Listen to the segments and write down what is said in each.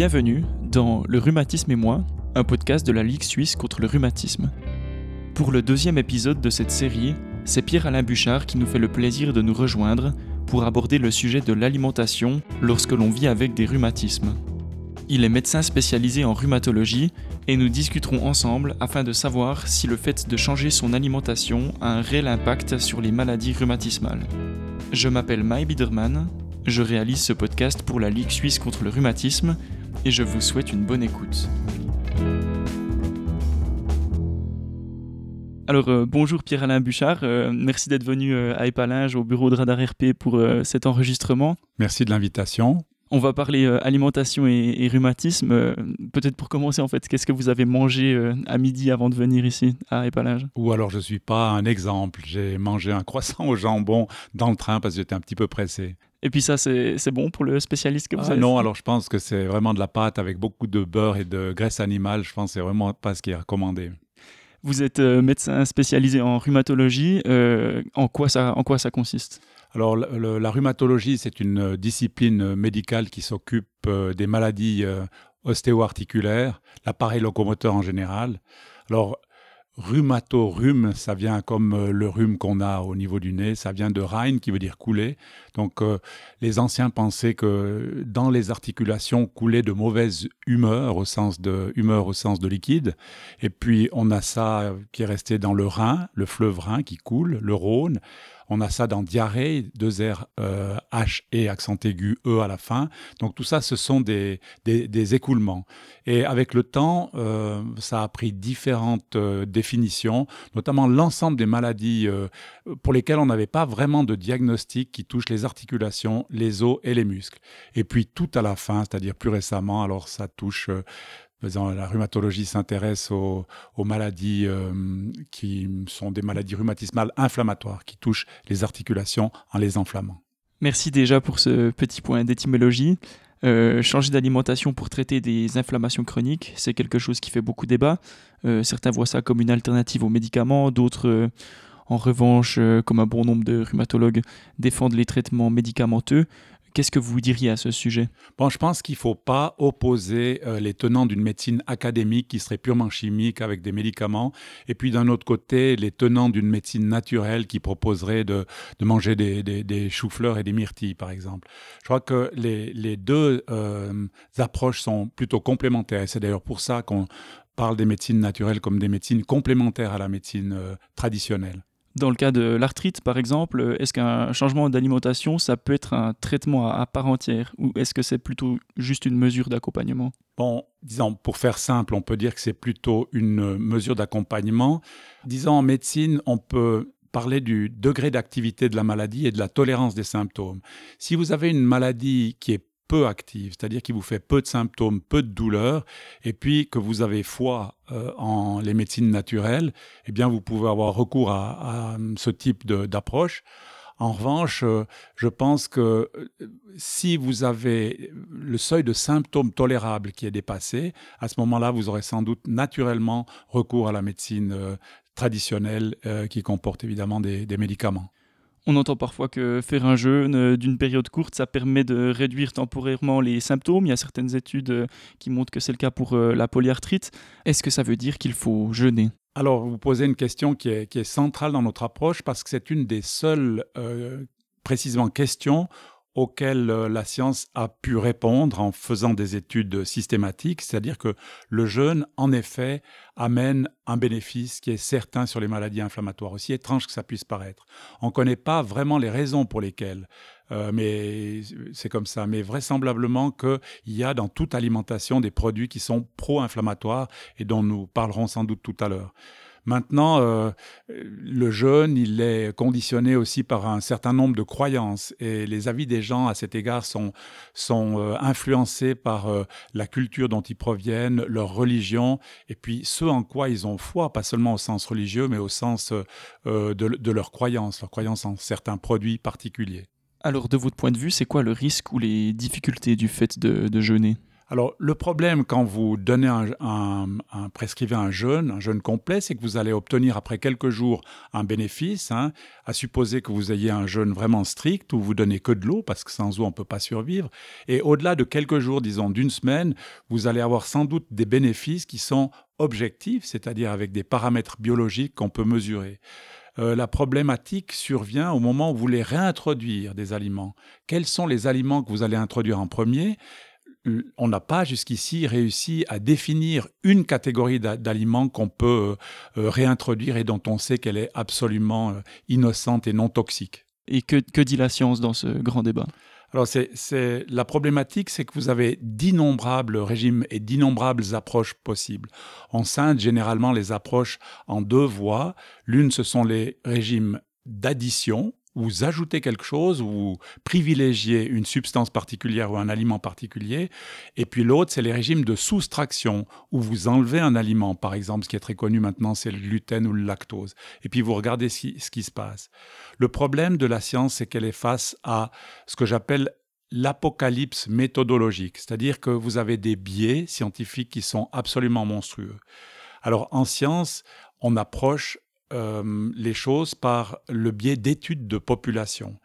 Bienvenue dans Le rhumatisme et moi, un podcast de la Ligue suisse contre le rhumatisme. Pour le deuxième épisode de cette série, c'est Pierre-Alain Bouchard qui nous fait le plaisir de nous rejoindre pour aborder le sujet de l'alimentation lorsque l'on vit avec des rhumatismes. Il est médecin spécialisé en rhumatologie et nous discuterons ensemble afin de savoir si le fait de changer son alimentation a un réel impact sur les maladies rhumatismales. Je m'appelle Mai Biederman, je réalise ce podcast pour la Ligue suisse contre le rhumatisme et je vous souhaite une bonne écoute. Alors euh, bonjour Pierre-Alain Bouchard, euh, merci d'être venu euh, à Épalinges au bureau de Radar RP pour cet enregistrement. Merci de l'invitation. On va parler alimentation et, rhumatisme. Peut-être pour commencer en fait, qu'est-ce que vous avez mangé à midi avant de venir ici à Épalinges Ou alors je ne suis pas un exemple, j'ai mangé un croissant au jambon dans le train parce que j'étais un petit peu pressé. Et puis ça, c'est bon pour le spécialiste que vous ah, Non, alors je pense que c'est vraiment de la pâte avec beaucoup de beurre et de graisse animale. Je pense que c'est vraiment pas ce qui est recommandé. Vous êtes euh, médecin spécialisé en rhumatologie. Euh, en, quoi ça, en quoi ça consiste? Alors, la rhumatologie, c'est une discipline médicale qui s'occupe euh, des maladies ostéo-articulaires, l'appareil locomoteur en général. Alors, Rhumato-rhume, ça vient comme euh, le rhume qu'on a au niveau du nez, ça vient de Rhein qui veut dire couler. Donc euh, les anciens pensaient que dans les articulations coulait de mauvaise humeur au sens de humeur au sens de liquide. Et puis on a ça qui est resté dans le Rhin, le fleuve Rhin qui coule, le Rhône. On a ça dans diarrhée, deux R, euh, H et accent aigu E à la fin. Donc tout ça, ce sont des, des, écoulements. Et avec le temps, euh, ça a pris différentes euh, définitions, notamment l'ensemble des maladies pour lesquelles on n'avait pas vraiment de diagnostic qui touche les articulations, les os et les muscles. Et puis tout à la fin, c'est-à-dire plus récemment, alors ça touche la rhumatologie s'intéresse aux, maladies euh, qui sont des maladies rhumatismales inflammatoires, qui touchent les articulations en les inflammant. Merci déjà pour ce petit point d'étymologie. Euh, changer d'alimentation pour traiter des inflammations chroniques, c'est quelque chose qui fait beaucoup débat. Euh, certains voient ça comme une alternative aux médicaments, d'autres, en revanche, comme un bon nombre de rhumatologues, défendent les traitements médicamenteux. Qu'est-ce que vous diriez à ce sujet? Bon, je pense qu'il ne faut pas opposer euh, les tenants d'une médecine académique qui serait purement chimique avec des médicaments, et puis d'un autre côté, les tenants d'une médecine naturelle qui proposerait de, manger des, choux-fleurs et des myrtilles, par exemple. Je crois que les, deux euh, approches sont plutôt complémentaires, et c'est d'ailleurs pour ça qu'on parle des médecines naturelles comme des médecines complémentaires à la médecine euh, traditionnelle. Dans le cas de l'arthrite, par exemple, est-ce qu'un changement d'alimentation, ça peut être un traitement à, part entière ou est-ce que c'est plutôt juste une mesure d'accompagnement? Bon, disons, pour faire simple, on peut dire que c'est plutôt une mesure d'accompagnement. Disons, en médecine, on peut parler du degré d'activité de la maladie et de la tolérance des symptômes. Si vous avez une maladie qui est peu active, c'est-à-dire qui vous fait peu de symptômes, peu de douleurs, et puis que vous avez foi euh, en les médecines naturelles, eh bien vous pouvez avoir recours à, ce type d'approche. En revanche, euh, je pense que euh, si vous avez le seuil de symptômes tolérables qui est dépassé, à ce moment-là, vous aurez sans doute naturellement recours à la médecine traditionnelle qui comporte évidemment des médicaments. On entend parfois que faire un jeûne euh, d'une période courte, ça permet de réduire temporairement les symptômes. Il y a certaines études euh, qui montrent que c'est le cas pour euh, la polyarthrite. Est-ce que ça veut dire qu'il faut jeûner? Alors, vous posez une question qui est, centrale dans notre approche parce que c'est une des seules, précisément, questions auxquelles euh, la science a pu répondre en faisant des études systématiques, c'est-à-dire que le jeûne, en effet, amène un bénéfice qui est certain sur les maladies inflammatoires, aussi étrange que ça puisse paraître. On ne connaît pas vraiment les raisons pour lesquelles, euh, mais c'est comme ça. Mais vraisemblablement qu'il y a dans toute alimentation des produits qui sont pro-inflammatoires et dont nous parlerons sans doute tout à l'heure. Maintenant, euh, le jeûne, il est conditionné aussi par un certain nombre de croyances et les avis des gens à cet égard sont, euh, influencés par euh, la culture dont ils proviennent, leur religion et puis ce en quoi ils ont foi, pas seulement au sens religieux, mais au sens de, de leur croyance, leur croyance en certains produits particuliers. Alors, de votre point de vue, c'est quoi le risque ou les difficultés du fait de jeûner? Alors, le problème quand vous donnez un, prescrivez un jeûne, un jeûne complet, c'est que vous allez obtenir après quelques jours un bénéfice, hein, à supposer que vous ayez un jeûne vraiment strict où vous donnez que de l'eau, parce que sans eau, on ne peut pas survivre. Et au-delà de quelques jours, disons d'une semaine, vous allez avoir sans doute des bénéfices qui sont objectifs, c'est-à-dire avec des paramètres biologiques qu'on peut mesurer. Euh, la problématique survient au moment où vous voulez réintroduire des aliments. Quels sont les aliments que vous allez introduire en premier? On n'a pas jusqu'ici réussi à définir une catégorie d'aliments qu'on peut euh, euh, réintroduire et dont on sait qu'elle est absolument euh, innocente et non toxique. Et que, dit la science dans ce grand débat? Alors, c'est la problématique, c'est que vous avez d'innombrables régimes et d'innombrables approches possibles. On scinde généralement les approches en deux voies. L'une, ce sont les régimes d'addition, vous ajoutez quelque chose, vous privilégiez une substance particulière ou un aliment particulier. Et puis l'autre, c'est les régimes de soustraction, où vous enlevez un aliment. Par exemple, ce qui est très connu maintenant, c'est le gluten ou le lactose. Et puis vous regardez ce qui, ce qui se passe. Le problème de la science, c'est qu'elle est face à ce que j'appelle l'apocalypse méthodologique, c'est-à-dire que vous avez des biais scientifiques qui sont absolument monstrueux. Alors en science, on approche euh, les choses par le biais d'études de population.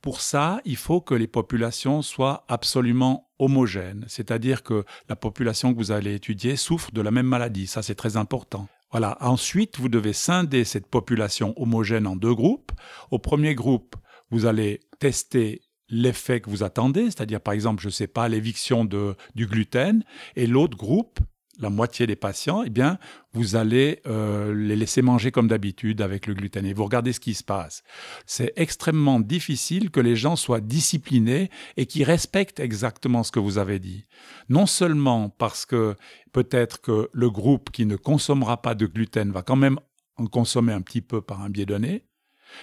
Pour ça, il faut que les populations soient absolument homogènes, c'est-à-dire que la population que vous allez étudier souffre de la même maladie. Ça, c'est très important. Voilà. Ensuite, vous devez scinder cette population homogène en deux groupes. Au premier groupe, vous allez tester l'effet que vous attendez, c'est-à-dire par exemple, je ne sais pas, l'éviction du gluten, et l'autre groupe, la moitié des patients, eh bien, vous allez euh, les laisser manger comme d'habitude avec le gluten. Et vous regardez ce qui se passe. C'est extrêmement difficile que les gens soient disciplinés et qui respectent exactement ce que vous avez dit. Non seulement parce que peut-être que le groupe qui ne consommera pas de gluten va quand même en consommer un petit peu par un biais donné,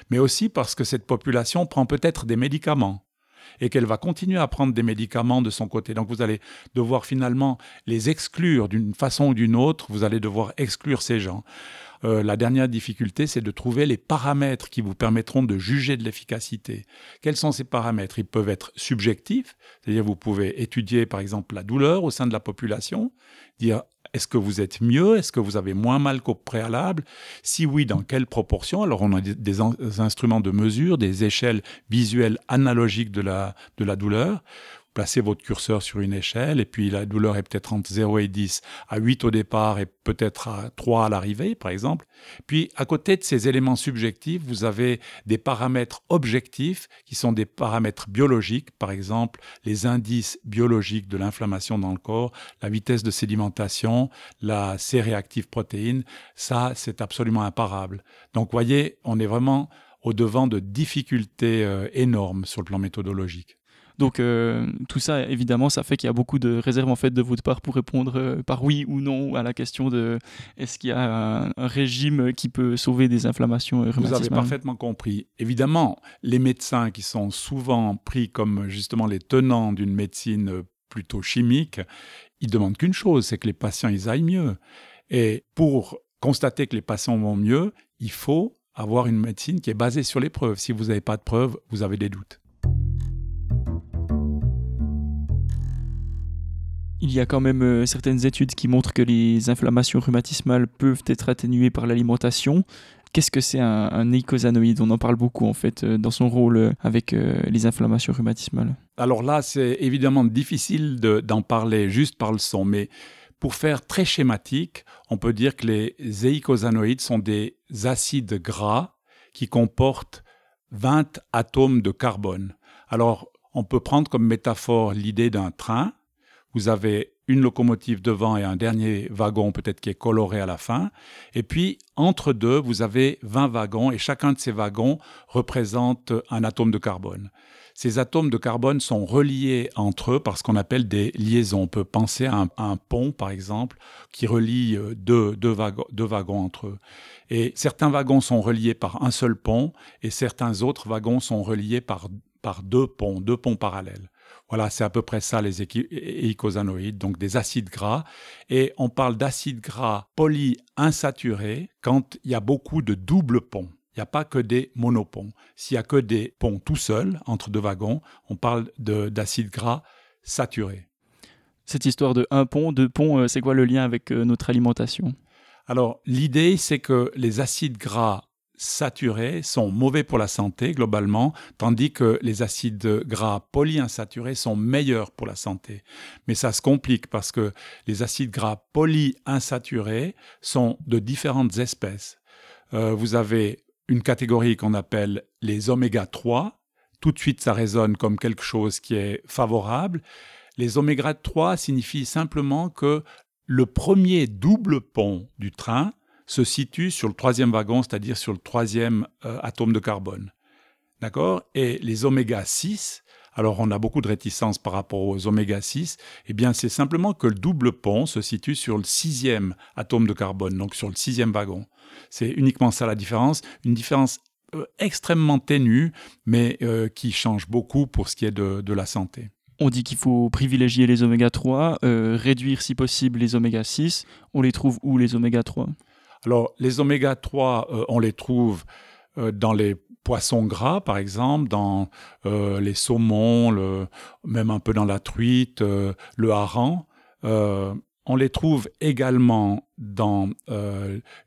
mais aussi parce que cette population prend peut-être des médicaments et qu'elle va continuer à prendre des médicaments de son côté. Donc vous allez devoir finalement les exclure d'une façon ou d'une autre, vous allez devoir exclure ces gens. Euh, la dernière difficulté, c'est de trouver les paramètres qui vous permettront de juger de l'efficacité. Quels sont ces paramètres? Ils peuvent être subjectifs, c'est-à-dire vous pouvez étudier par exemple la douleur au sein de la population, dire est-ce que vous êtes mieux? Est-ce que vous avez moins mal qu'au préalable? Si oui, dans quelle proportion? Alors on a des, instruments de mesure, des échelles visuelles analogiques de la, de la douleur placez votre curseur sur une échelle et puis la douleur est peut-être entre 0 et 10, à 8 au départ et peut-être à 3 à l'arrivée, par exemple. Puis à côté de ces éléments subjectifs, vous avez des paramètres objectifs qui sont des paramètres biologiques, par exemple les indices biologiques de l'inflammation dans le corps, la vitesse de sédimentation, la C-réactive protéine. Ça, c'est absolument imparable. Donc, voyez, on est vraiment au devant de difficultés euh, énormes sur le plan méthodologique. Donc euh, tout ça, évidemment, ça fait qu'il y a beaucoup de réserves en fait de votre part pour répondre euh, par oui ou non à la question de est-ce qu'il y a un, régime qui peut sauver des inflammations rhumatismales. Vous avez parfaitement compris. Évidemment, les médecins qui sont souvent pris comme justement les tenants d'une médecine plutôt chimique, ils demandent qu'une chose, c'est que les patients ils aillent mieux. Et pour constater que les patients vont mieux, il faut avoir une médecine qui est basée sur les preuves. Si vous n'avez pas de preuves, vous avez des doutes. Il y a quand même euh, certaines études qui montrent que les inflammations rhumatismales peuvent être atténuées par l'alimentation. Qu'est-ce que c'est un, un On en parle beaucoup en fait euh, dans son rôle euh, avec les inflammations rhumatismales. Alors là, c'est évidemment difficile d'en parler juste par le son, mais pour faire très schématique, on peut dire que les eicosanoïdes sont des acides gras qui comportent 20 atomes de carbone. Alors, on peut prendre comme métaphore l'idée d'un train vous avez une locomotive devant et un dernier wagon peut-être qui est coloré à la fin. Et puis, entre deux, vous avez 20 wagons et chacun de ces wagons représente un atome de carbone. Ces atomes de carbone sont reliés entre eux par ce qu'on appelle des liaisons. On peut penser à un, pont, par exemple, qui relie euh, deux, wagons, entre eux. Et certains wagons sont reliés par un seul pont et certains autres wagons sont reliés par deux ponts, deux ponts parallèles. Voilà, c'est à peu près ça les icosanoïdes, donc des acides gras. Et on parle d'acides gras polyinsaturés quand il y a beaucoup de doubles ponts. Il n'y a pas que des monoponts. S'il n'y a que des ponts tout seuls entre deux wagons, on parle d'acides gras saturés. Cette histoire de un pont, deux ponts, c'est quoi le lien avec notre alimentation? Alors, l'idée, c'est que les acides gras saturés sont mauvais pour la santé globalement, tandis que les acides gras polyinsaturés sont meilleurs pour la santé. Mais ça se complique parce que les acides gras polyinsaturés sont de différentes espèces. Euh, vous avez une catégorie qu'on appelle les oméga 3. Tout de suite, ça résonne comme quelque chose qui est favorable. Les oméga 3 signifient simplement que le premier double pont du train, se situe sur le troisième wagon, c'est-à-dire sur le troisième euh, atome de carbone. D'accord? Et les oméga 6, alors on a beaucoup de réticences par rapport aux oméga 6, eh bien c'est simplement que le double pont se situe sur le sixième atome de carbone, donc sur le sixième wagon. C'est uniquement ça la différence, une différence euh, extrêmement ténue, mais euh, qui change beaucoup pour ce qui est de, de la santé. On dit qu'il faut privilégier les oméga 3, réduire si possible les oméga 6. On les trouve où les oméga 3 alors, les oméga 3, euh, on les trouve euh, dans les poissons gras, par exemple, dans euh, les saumons, même un peu dans la truite, le hareng. on les trouve également dans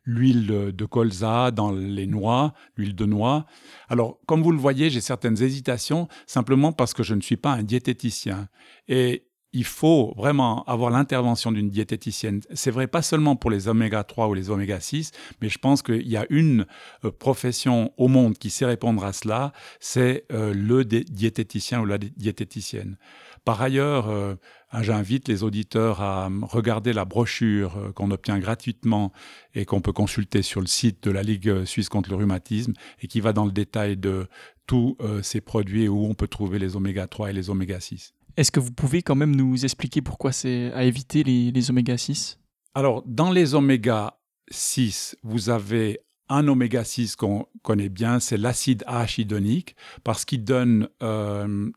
l'huile de, colza, dans les noix, l'huile de noix. Alors, comme vous le voyez, j'ai certaines hésitations, simplement parce que je ne suis pas un diététicien. Et il faut vraiment avoir l'intervention d'une diététicienne. C'est vrai pas seulement pour les oméga 3 ou les oméga 6, mais je pense qu'il y a une euh, profession au monde qui sait répondre à cela, c'est euh, le diététicien ou la diététicienne. Par ailleurs, euh, j'invite les auditeurs à regarder la brochure qu'on obtient gratuitement et qu'on peut consulter sur le site de la Ligue suisse contre le rhumatisme et qui va dans le détail de tous ces produits où on peut trouver les oméga 3 et les oméga 6. Est-ce que vous pouvez quand même nous expliquer pourquoi c'est à éviter les, oméga 6 Alors, dans les oméga 6, vous avez un oméga 6 qu'on connaît bien, c'est l'acide arachidonique, parce qu'il donne euh,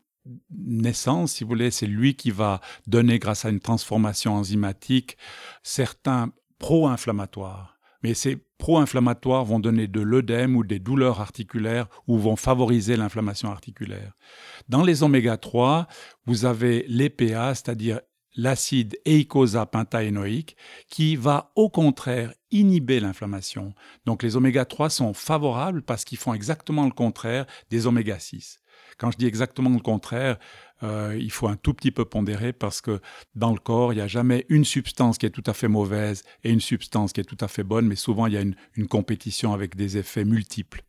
naissance, si vous voulez, c'est lui qui va donner, grâce à une transformation enzymatique, certains pro-inflammatoires mais ces pro-inflammatoires vont donner de l'œdème ou des douleurs articulaires ou vont favoriser l'inflammation articulaire. Dans les oméga 3, vous avez l'EPA, c'est-à-dire l'acide eicosapentaénoïque, qui va au contraire inhiber l'inflammation. Donc les oméga 3 sont favorables parce qu'ils font exactement le contraire des oméga 6. Quand je dis exactement le contraire, euh, il faut un tout petit peu pondérer parce que dans le corps, il n'y a jamais une substance qui est tout à fait mauvaise et une substance qui est tout à fait bonne, mais souvent il y a une, compétition avec des effets multiples.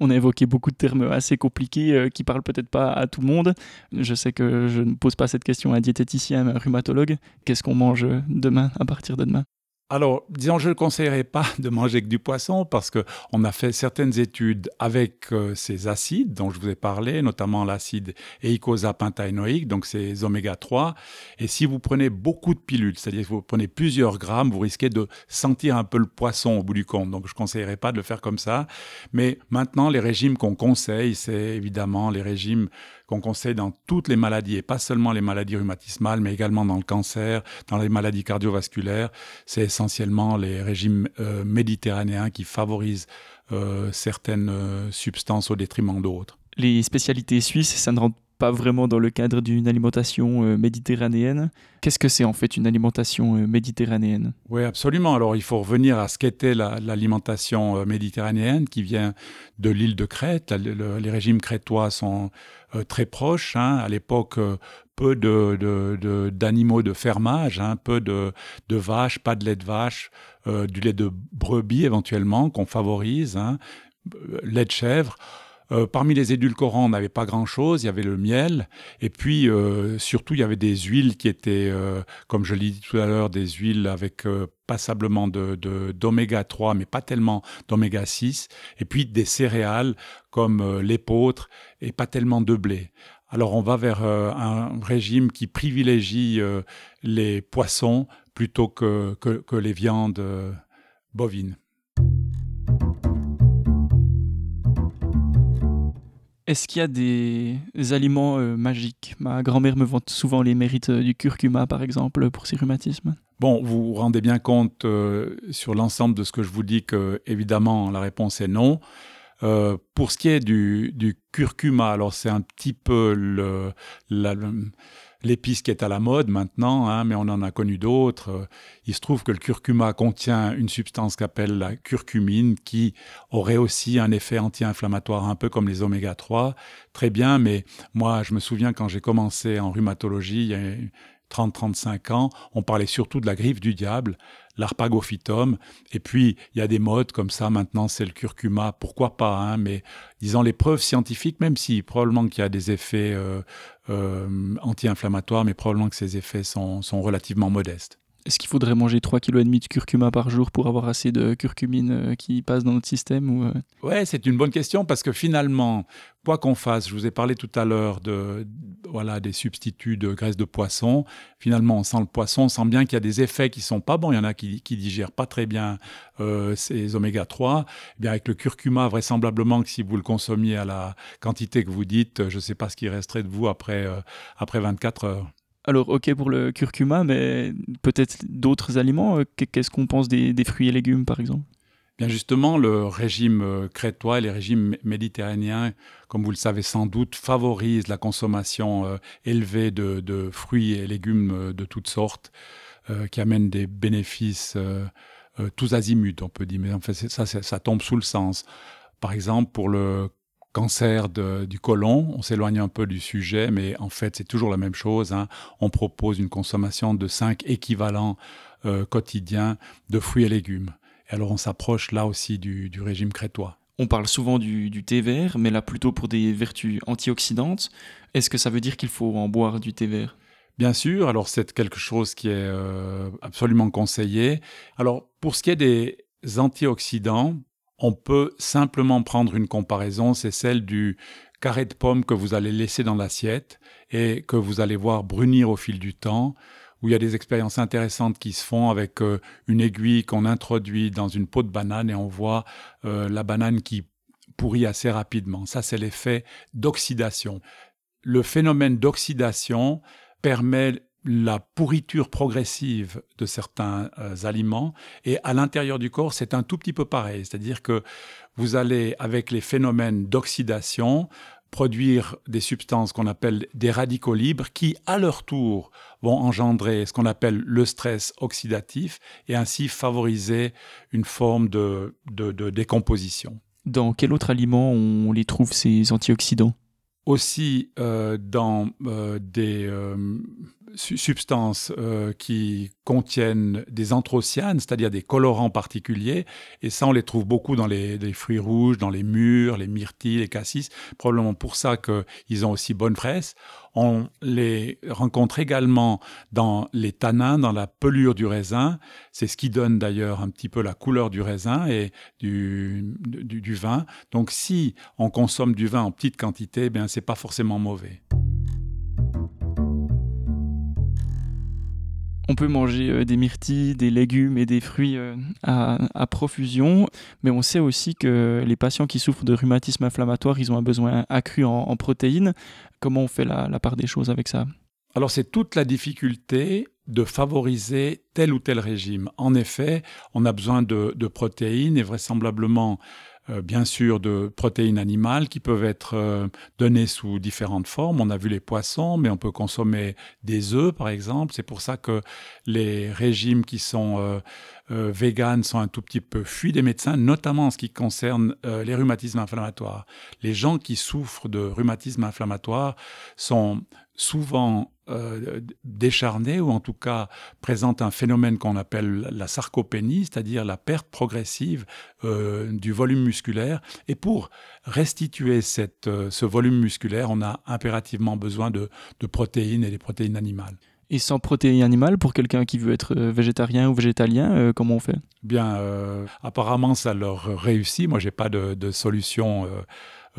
On a évoqué beaucoup de termes assez compliqués euh, qui parlent peut-être pas à tout le monde. Je sais que je ne pose pas cette question à un diététicien, à un rhumatologue. Qu'est-ce qu'on mange demain, à partir de demain? Alors, disons, je ne conseillerais pas de manger que du poisson parce qu'on a fait certaines études avec euh, ces acides dont je vous ai parlé, notamment l'acide eicosapentaénoïque, donc ces oméga 3. Et si vous prenez beaucoup de pilules, c'est-à-dire que vous prenez plusieurs grammes, vous risquez de sentir un peu le poisson au bout du compte. Donc, je ne conseillerais pas de le faire comme ça. Mais maintenant, les régimes qu'on conseille, c'est évidemment les régimes qu'on conseille dans toutes les maladies, et pas seulement les maladies rhumatismales, mais également dans le cancer, dans les maladies cardiovasculaires. C'est essentiellement les régimes euh, méditerranéens qui favorisent euh, certaines euh, substances au détriment d'autres. Les spécialités suisses, ça ne rentre pas vraiment dans le cadre d'une alimentation euh, méditerranéenne. Qu'est-ce que c'est en fait une alimentation euh, méditerranéenne? Oui, absolument. Alors il faut revenir à ce qu'était l'alimentation euh, méditerranéenne qui vient de l'île de Crète. les régimes crétois sont très proches. Hein. À l'époque, peu d'animaux de, de, fermage, hein. peu de, vaches, pas de lait de vache, du lait de brebis éventuellement qu'on favorise, hein. lait de chèvre. Euh, parmi les édulcorants, on n'avait pas grand-chose. Il y avait le miel. Et puis, euh, surtout, il y avait des huiles qui étaient, euh, comme je l'ai dit tout à l'heure, des huiles avec passablement d'oméga 3, mais pas tellement d'oméga 6. Et puis, des céréales comme l'épeautre et pas tellement de blé. Alors, on va vers un régime qui privilégie les poissons plutôt que les viandes bovines. Est-ce qu'il y a des aliments euh, magiques? Ma grand-mère me vante souvent les mérites euh, du curcuma, par exemple, pour ses rhumatismes. Bon, vous vous rendez bien compte euh, sur l'ensemble de ce que je vous dis que, évidemment, la réponse est non. pour ce qui est du, curcuma, alors c'est un petit peu le, l'épice qui est à la mode maintenant, hein, mais on en a connu d'autres. Il se trouve que le curcuma contient une substance qu'appelle la curcumine, qui aurait aussi un effet anti-inflammatoire, un peu comme les oméga 3. Très bien, mais moi, je me souviens quand j'ai commencé en rhumatologie, il y a 30-35 ans, on parlait surtout de la griffe du diable, l'arpagophytum, et puis il y a des modes comme ça, maintenant c'est le curcuma, pourquoi pas, hein, mais disons les preuves scientifiques, même si probablement qu'il y a des effets euh, euh, anti-inflammatoires, mais probablement que ces effets sont relativement modestes. Est-ce qu'il faudrait manger 3,5 kg de curcuma par jour pour avoir assez de curcumine euh, qui passe dans notre système ou... Euh? Ouais, c'est une bonne question parce que finalement, quoi qu'on fasse, je vous ai parlé tout à l'heure de, voilà, des substituts de graisse de poisson. Finalement, on sent le poisson, on sent bien qu'il y a des effets qui sont pas bons. Il y en a qui, qui digèrent pas très bien euh, ces oméga 3. Eh bien, avec le curcuma, vraisemblablement que si vous le consommiez à la quantité que vous dites, je ne sais pas ce qui resterait de vous après, après 24 heures. Alors, ok pour le curcuma, mais peut-être d'autres aliments. Euh, qu'est-ce qu'on pense des, fruits et légumes, par exemple? Bien justement, le régime euh, crétois et les régimes méditerranéens, comme vous le savez sans doute, favorisent la consommation euh, élevée de, fruits et légumes de toutes sortes, qui amènent des bénéfices tous azimuts, on peut dire. Mais en fait, ça, ça tombe sous le sens. Par exemple, pour le cancer du côlon. On s'éloigne un peu du sujet, mais en fait, c'est toujours la même chose. Hein. On propose une consommation de 5 équivalents euh, quotidiens de fruits et légumes. Et alors, on s'approche là aussi du, régime crétois. On parle souvent du, thé vert, mais là plutôt pour des vertus antioxydantes. Est-ce que ça veut dire qu'il faut en boire du thé vert? Bien sûr, alors c'est quelque chose qui est euh, absolument conseillé. Alors pour ce qui est des antioxydants, on peut simplement prendre une comparaison, c'est celle du carré de pomme que vous allez laisser dans l'assiette et que vous allez voir brunir au fil du temps, où il y a des expériences intéressantes qui se font avec euh, une aiguille qu'on introduit dans une peau de banane et on voit euh, la banane qui pourrit assez rapidement. Ça, c'est l'effet d'oxydation. Le phénomène d'oxydation permet la pourriture progressive de certains euh, aliments. Et à l'intérieur du corps, c'est un tout petit peu pareil. C'est-à-dire que vous allez, avec les phénomènes d'oxydation, produire des substances qu'on appelle des radicaux libres qui, à leur tour, vont engendrer ce qu'on appelle le stress oxydatif et ainsi favoriser une forme de, décomposition. Dans quel autre aliment on les trouve, ces antioxydants? Aussi euh, dans euh, des substances euh, qui contiennent des anthrocyanes, c'est-à-dire des colorants particuliers, et ça on les trouve beaucoup dans les, fruits rouges, dans les mûres, les myrtilles, les cassis, probablement pour ça qu'ils ont aussi bonne presse. On les rencontre également dans les tanins, dans la pelure du raisin, c'est ce qui donne d'ailleurs un petit peu la couleur du raisin et du, vin. Donc si on consomme du vin en petite quantité, eh bien c'est pas forcément mauvais. Peut manger euh, des myrtilles, des légumes et des fruits euh, à, profusion, mais on sait aussi que les patients qui souffrent de rhumatisme inflammatoire, ils ont un besoin accru en, protéines. Comment on fait la, part des choses avec ça? Alors c'est toute la difficulté de favoriser tel ou tel régime. En effet, on a besoin de protéines et vraisemblablement euh, bien sûr de protéines animales qui peuvent être euh, données sous différentes formes. On a vu les poissons, mais on peut consommer des œufs, par exemple. C'est pour ça que les régimes qui sont euh, euh véganes sont un tout petit peu fuis des médecins, notamment en ce qui concerne les rhumatismes inflammatoires. Les gens qui souffrent de rhumatisme inflammatoire sont souvent euh, décharnés ou en tout cas présentent un phénomène qu'on appelle la sarcopénie, c'est-à-dire la perte progressive euh, du volume musculaire. Et pour restituer euh, ce volume musculaire, on a impérativement besoin de protéines et des protéines animales. Et sans protéines animales, pour quelqu'un qui veut être végétarien ou végétalien, comment on fait? Bien, apparemment, ça leur réussit. Moi, j'ai pas de, solution euh,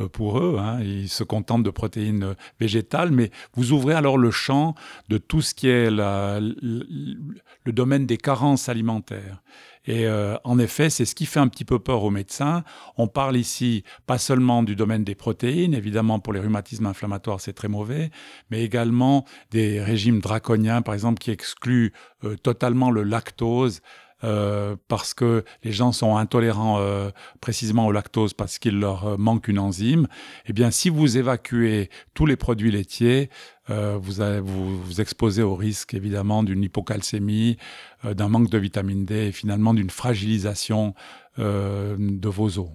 pour eux. Hein. Ils se contentent de protéines végétales, mais vous ouvrez alors le champ de tout ce qui est le, domaine des carences alimentaires. Et euh, en effet, c'est ce qui fait un petit peu peur aux médecins. On parle ici pas seulement du domaine des protéines, évidemment pour les rhumatismes inflammatoires c'est très mauvais, mais également des régimes draconiens, par exemple, qui excluent euh, totalement le lactose euh, parce que les gens sont intolérants euh, précisément au lactose parce qu'il leur euh, manque une enzyme, eh bien, si vous évacuez tous les produits laitiers, vous, vous exposez au risque évidemment d'une hypocalcémie, d'un manque de vitamine D et finalement d'une fragilisation de vos os.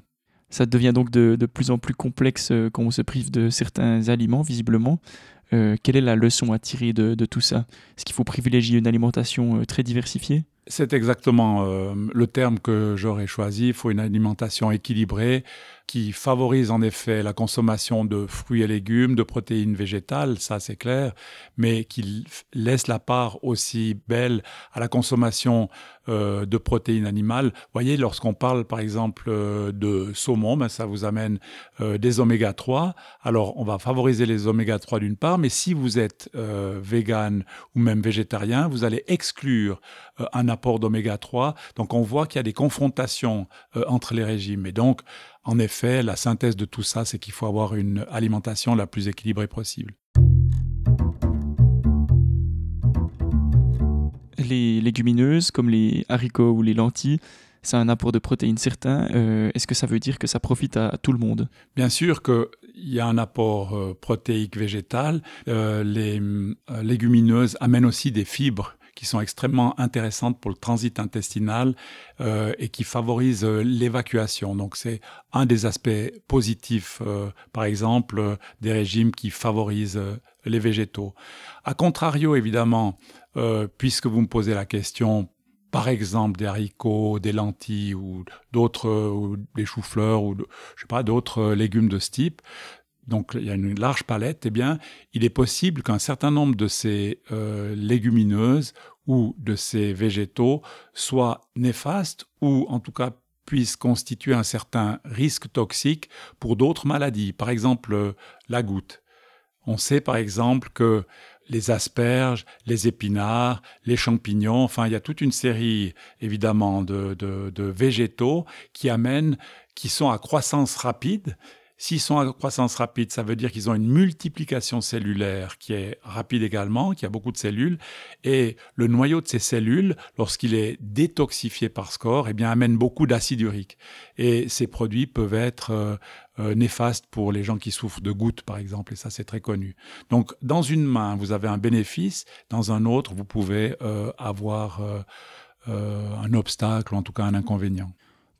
Ça devient donc de, plus en plus complexe quand on se prive de certains aliments, visiblement. quelle est la leçon à tirer de tout ça? Est-ce qu'il faut privilégier une alimentation très diversifiée? C'est exactement euh, le terme que j'aurais choisi. Il faut une alimentation équilibrée qui favorise en effet la consommation de fruits et légumes, de protéines végétales, ça c'est clair, mais qui laisse la part aussi belle à la consommation euh, de protéines animales. Vous voyez, lorsqu'on parle par exemple euh, de saumon, ben, ça vous amène euh, des oméga 3. Alors on va favoriser les oméga 3 d'une part, mais si vous êtes vegan ou même végétarien, vous allez exclure un apport d'oméga 3. Donc on voit qu'il y a des confrontations entre les régimes. Et donc en effet, la synthèse de tout ça, c'est qu'il faut avoir une alimentation la plus équilibrée possible. Les légumineuses, comme les haricots ou les lentilles, c'est un apport de protéines certain. Euh, est-ce que ça veut dire que ça profite à, tout le monde? Bien sûr qu'il y a un apport euh, protéique végétal. Euh, les légumineuses amènent aussi des fibres qui sont extrêmement intéressantes pour le transit intestinal euh, et qui favorisent euh, l'évacuation. Donc c'est un des aspects positifs, euh, par exemple, des régimes qui favorisent les végétaux. A contrario, évidemment, puisque vous me posez la question par exemple des haricots, des lentilles ou d'autres, des choux-fleurs ou je sais pas d'autres légumes de ce type donc il y a une large palette, eh bien, il est possible qu'un certain nombre de ces euh, légumineuses ou de ces végétaux soient néfastes ou en tout cas puissent constituer un certain risque toxique pour d'autres maladies, par exemple euh, la goutte. On sait par exemple que les asperges, les épinards, les champignons, enfin il y a toute une série évidemment de, de végétaux qui amènent, qui sont à croissance rapide S'ils sont à croissance rapide, ça veut dire qu'ils ont une multiplication cellulaire qui est rapide également, qui a beaucoup de cellules, et le noyau de ces cellules, lorsqu'il est détoxifié par score, eh bien, amène beaucoup d'acide urique. Et ces produits peuvent être euh, euh, néfastes pour les gens qui souffrent de gouttes, par exemple, et ça c'est très connu. Donc, dans une main, vous avez un bénéfice, dans un autre, vous pouvez euh, avoir un obstacle, ou en tout cas un inconvénient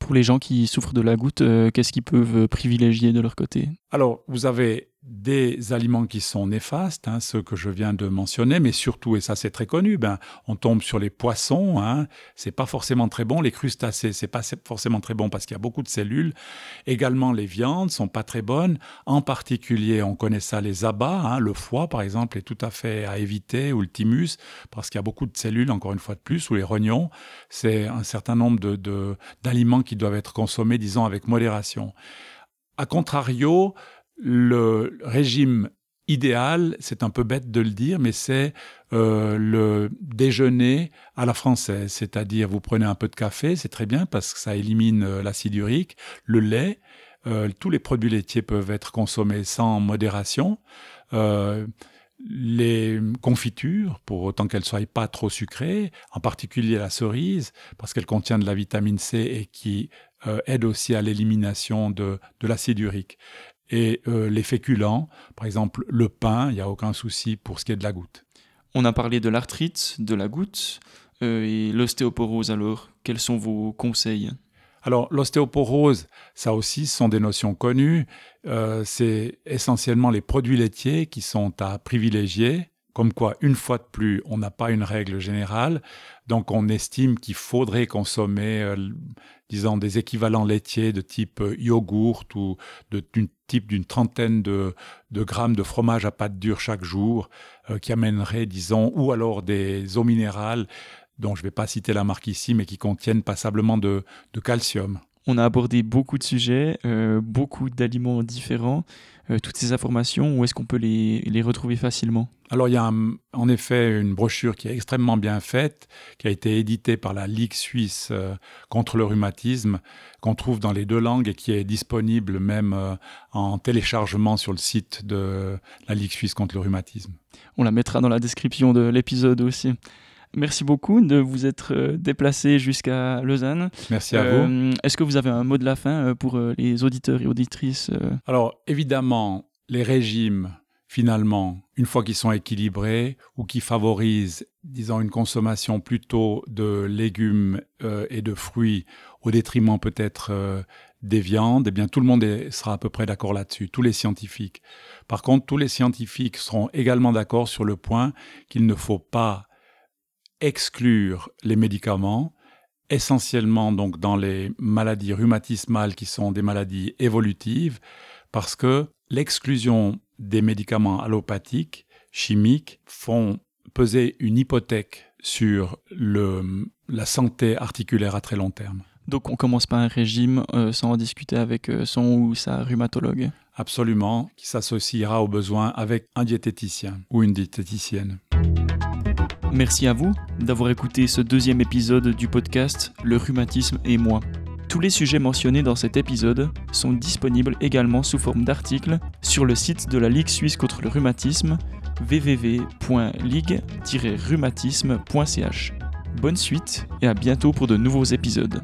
pour les gens qui souffrent de la goutte, euh, qu'est-ce qu'ils peuvent privilégier de leur côté? Alors, vous avez des aliments qui sont néfastes, hein, ceux que je viens de mentionner, mais surtout, et ça c'est très connu, ben, on tombe sur les poissons, hein, c'est pas forcément très bon, les crustacés, c'est pas forcément très bon parce qu'il y a beaucoup de cellules. Également, les viandes sont pas très bonnes, en particulier, on connaît ça, les abats, hein, le foie par exemple est tout à fait à éviter, ou le thymus, parce qu'il y a beaucoup de cellules, encore une fois de plus, ou les rognons, c'est un certain nombre de, d'aliments qui doivent être consommés, disons, avec modération. A contrario, le régime idéal, c'est un peu bête de le dire, mais c'est euh, le déjeuner à la française, c'est-à-dire vous prenez un peu de café, c'est très bien parce que ça élimine euh, l'acide urique, le lait, euh, tous les produits laitiers peuvent être consommés sans modération. les confitures, pour autant qu'elles ne soient pas trop sucrées, en particulier la cerise, parce qu'elle contient de la vitamine C et qui aide aussi à l'élimination de, de l'acide urique et euh, les féculents, par exemple le pain, il n'y a aucun souci pour ce qui est de la goutte. On a parlé de l'arthrite, de la goutte euh, et l'ostéoporose alors. Quels sont vos conseils? Alors l'ostéoporose, ça aussi sont des notions connues. Euh, c'est essentiellement les produits laitiers qui sont à privilégier. Comme quoi, une fois de plus, on n'a pas une règle générale. Donc, on estime qu'il faudrait consommer, euh, disons, des équivalents laitiers de type euh, yogourt ou de type d'une trentaine de, grammes de fromage à pâte dure chaque jour, euh, qui amènerait, disons, ou alors des eaux minérales, dont je ne vais pas citer la marque ici, mais qui contiennent passablement de calcium. On a abordé beaucoup de sujets, beaucoup d'aliments différents. Euh, toutes ces informations, où est-ce qu'on peut les, retrouver facilement? Alors il y a en effet une brochure qui est extrêmement bien faite, qui a été éditée par la Ligue suisse euh, contre le rhumatisme, qu'on trouve dans les deux langues et qui est disponible même en téléchargement sur le site de la Ligue suisse contre le rhumatisme. On la mettra dans la description de l'épisode aussi. Merci beaucoup de vous être euh, déplacé jusqu'à Lausanne. Merci à vous. Euh, Est-ce que vous avez un mot de la fin euh, pour les auditeurs et auditrices Alors, évidemment, les régimes, finalement, une fois qu'ils sont équilibrés ou qui favorisent, disons, une consommation plutôt de légumes euh, et de fruits au détriment peut-être euh, des viandes, eh bien, tout le monde sera à peu près d'accord là-dessus, tous les scientifiques. Par contre, tous les scientifiques seront également d'accord sur le point qu'il ne faut pas exclure les médicaments, essentiellement donc dans les maladies rhumatismales qui sont des maladies évolutives, parce que l'exclusion des médicaments allopathiques, chimiques, font peser une hypothèque sur le, la santé articulaire à très long terme. Donc on commence pas un régime euh, sans en discuter avec euh, son ou sa rhumatologue. Absolument, qui s'associera aux besoins avec un diététicien ou une diététicienne. Merci à vous d'avoir écouté ce deuxième épisode du podcast Le rhumatisme et moi. Tous les sujets mentionnés dans cet épisode sont disponibles également sous forme d'articles sur le site de la Ligue suisse contre le rhumatisme www.ligue-rhumatisme.ch. Bonne suite et à bientôt pour de nouveaux épisodes.